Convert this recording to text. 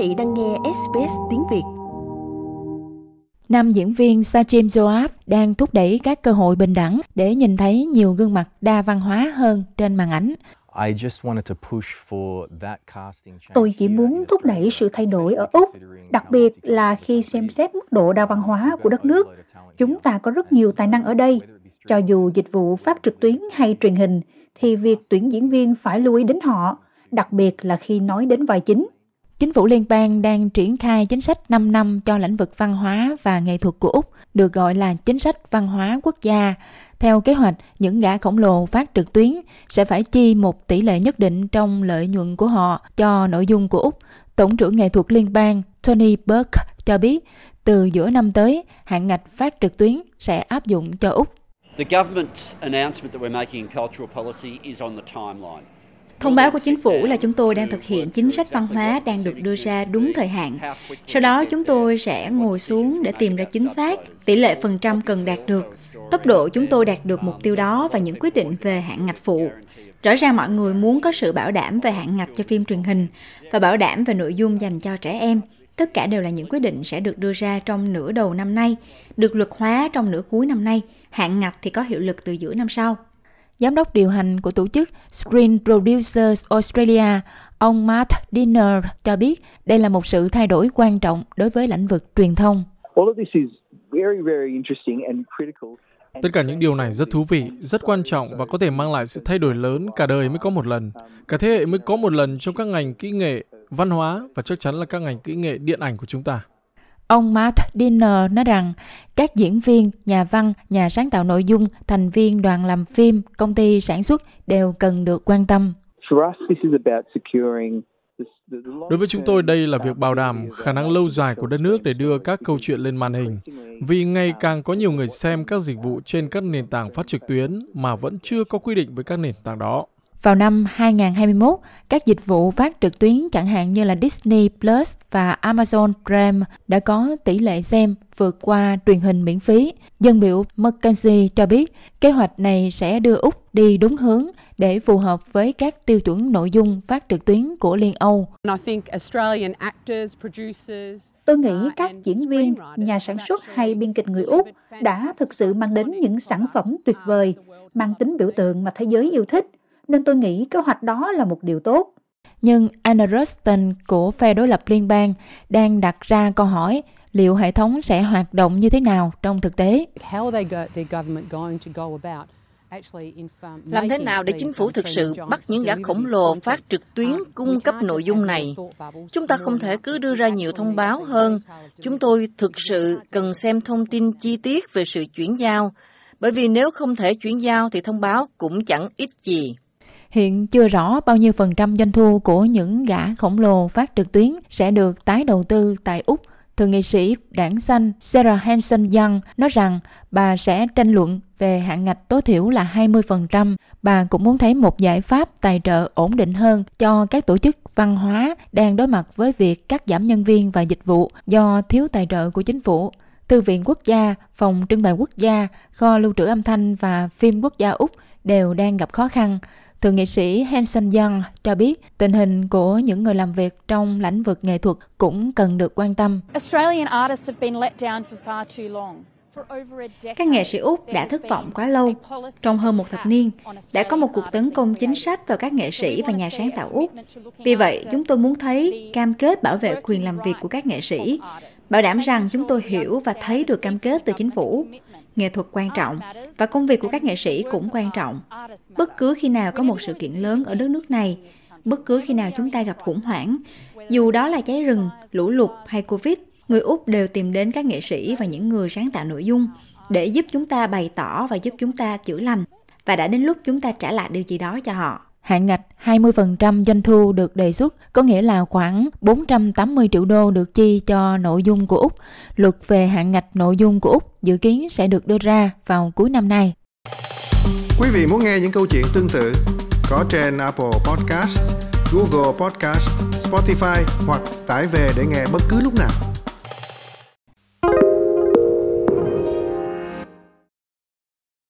vị đang nghe SBS tiếng Việt. Nam diễn viên Sachin Joab đang thúc đẩy các cơ hội bình đẳng để nhìn thấy nhiều gương mặt đa văn hóa hơn trên màn ảnh. Tôi chỉ muốn thúc đẩy sự thay đổi ở Úc, đặc biệt là khi xem xét mức độ đa văn hóa của đất nước. Chúng ta có rất nhiều tài năng ở đây. Cho dù dịch vụ phát trực tuyến hay truyền hình, thì việc tuyển diễn viên phải lưu ý đến họ, đặc biệt là khi nói đến vai chính. Chính phủ liên bang đang triển khai chính sách 5 năm cho lĩnh vực văn hóa và nghệ thuật của Úc, được gọi là chính sách văn hóa quốc gia. Theo kế hoạch, những gã khổng lồ phát trực tuyến sẽ phải chi một tỷ lệ nhất định trong lợi nhuận của họ cho nội dung của Úc. Tổng trưởng nghệ thuật liên bang Tony Burke cho biết, từ giữa năm tới, hạn ngạch phát trực tuyến sẽ áp dụng cho Úc. The government's announcement that we're making in cultural policy is on the timeline. Thông báo của chính phủ là chúng tôi đang thực hiện chính sách văn hóa đang được đưa ra đúng thời hạn. Sau đó chúng tôi sẽ ngồi xuống để tìm ra chính xác tỷ lệ phần trăm cần đạt được, tốc độ chúng tôi đạt được mục tiêu đó và những quyết định về hạn ngạch phụ. Rõ ràng mọi người muốn có sự bảo đảm về hạn ngạch cho phim truyền hình và bảo đảm về nội dung dành cho trẻ em. Tất cả đều là những quyết định sẽ được đưa ra trong nửa đầu năm nay, được luật hóa trong nửa cuối năm nay, hạn ngạch thì có hiệu lực từ giữa năm sau. Giám đốc điều hành của tổ chức Screen Producers Australia, ông Matt Dinner cho biết đây là một sự thay đổi quan trọng đối với lĩnh vực truyền thông. Tất cả những điều này rất thú vị, rất quan trọng và có thể mang lại sự thay đổi lớn cả đời mới có một lần. Cả thế hệ mới có một lần trong các ngành kỹ nghệ, văn hóa và chắc chắn là các ngành kỹ nghệ điện ảnh của chúng ta. Ông Matt Dinner nói rằng các diễn viên, nhà văn, nhà sáng tạo nội dung, thành viên đoàn làm phim, công ty sản xuất đều cần được quan tâm. Đối với chúng tôi, đây là việc bảo đảm khả năng lâu dài của đất nước để đưa các câu chuyện lên màn hình. Vì ngày càng có nhiều người xem các dịch vụ trên các nền tảng phát trực tuyến mà vẫn chưa có quy định với các nền tảng đó. Vào năm 2021, các dịch vụ phát trực tuyến chẳng hạn như là Disney Plus và Amazon Prime đã có tỷ lệ xem vượt qua truyền hình miễn phí. Dân biểu McKenzie cho biết kế hoạch này sẽ đưa Úc đi đúng hướng để phù hợp với các tiêu chuẩn nội dung phát trực tuyến của Liên Âu. Tôi nghĩ các diễn viên, nhà sản xuất hay biên kịch người Úc đã thực sự mang đến những sản phẩm tuyệt vời, mang tính biểu tượng mà thế giới yêu thích nên tôi nghĩ kế hoạch đó là một điều tốt. Nhưng Anna Ruston của phe đối lập liên bang đang đặt ra câu hỏi liệu hệ thống sẽ hoạt động như thế nào trong thực tế. Làm thế nào để chính phủ thực sự bắt những gã khổng lồ phát trực tuyến cung cấp nội dung này? Chúng ta không thể cứ đưa ra nhiều thông báo hơn. Chúng tôi thực sự cần xem thông tin chi tiết về sự chuyển giao, bởi vì nếu không thể chuyển giao thì thông báo cũng chẳng ích gì. Hiện chưa rõ bao nhiêu phần trăm doanh thu của những gã khổng lồ phát trực tuyến sẽ được tái đầu tư tại Úc. Thượng nghị sĩ đảng xanh Sarah Hanson Young nói rằng bà sẽ tranh luận về hạn ngạch tối thiểu là 20%. Bà cũng muốn thấy một giải pháp tài trợ ổn định hơn cho các tổ chức văn hóa đang đối mặt với việc cắt giảm nhân viên và dịch vụ do thiếu tài trợ của chính phủ. Thư viện quốc gia, phòng trưng bày quốc gia, kho lưu trữ âm thanh và phim quốc gia Úc đều đang gặp khó khăn. Thượng nghị sĩ Hanson Young cho biết tình hình của những người làm việc trong lĩnh vực nghệ thuật cũng cần được quan tâm. Các nghệ sĩ Úc đã thất vọng quá lâu. Trong hơn một thập niên, đã có một cuộc tấn công chính sách vào các nghệ sĩ và nhà sáng tạo Úc. Vì vậy, chúng tôi muốn thấy cam kết bảo vệ quyền làm việc của các nghệ sĩ, bảo đảm rằng chúng tôi hiểu và thấy được cam kết từ chính phủ nghệ thuật quan trọng và công việc của các nghệ sĩ cũng quan trọng. Bất cứ khi nào có một sự kiện lớn ở đất nước này, bất cứ khi nào chúng ta gặp khủng hoảng, dù đó là cháy rừng, lũ lụt hay Covid, người Úc đều tìm đến các nghệ sĩ và những người sáng tạo nội dung để giúp chúng ta bày tỏ và giúp chúng ta chữa lành. Và đã đến lúc chúng ta trả lại điều gì đó cho họ. Hạn ngạch 20% doanh thu được đề xuất, có nghĩa là khoảng 480 triệu đô được chi cho nội dung của Úc. Luật về hạn ngạch nội dung của Úc dự kiến sẽ được đưa ra vào cuối năm nay. Quý vị muốn nghe những câu chuyện tương tự có trên Apple Podcast, Google Podcast, Spotify hoặc tải về để nghe bất cứ lúc nào.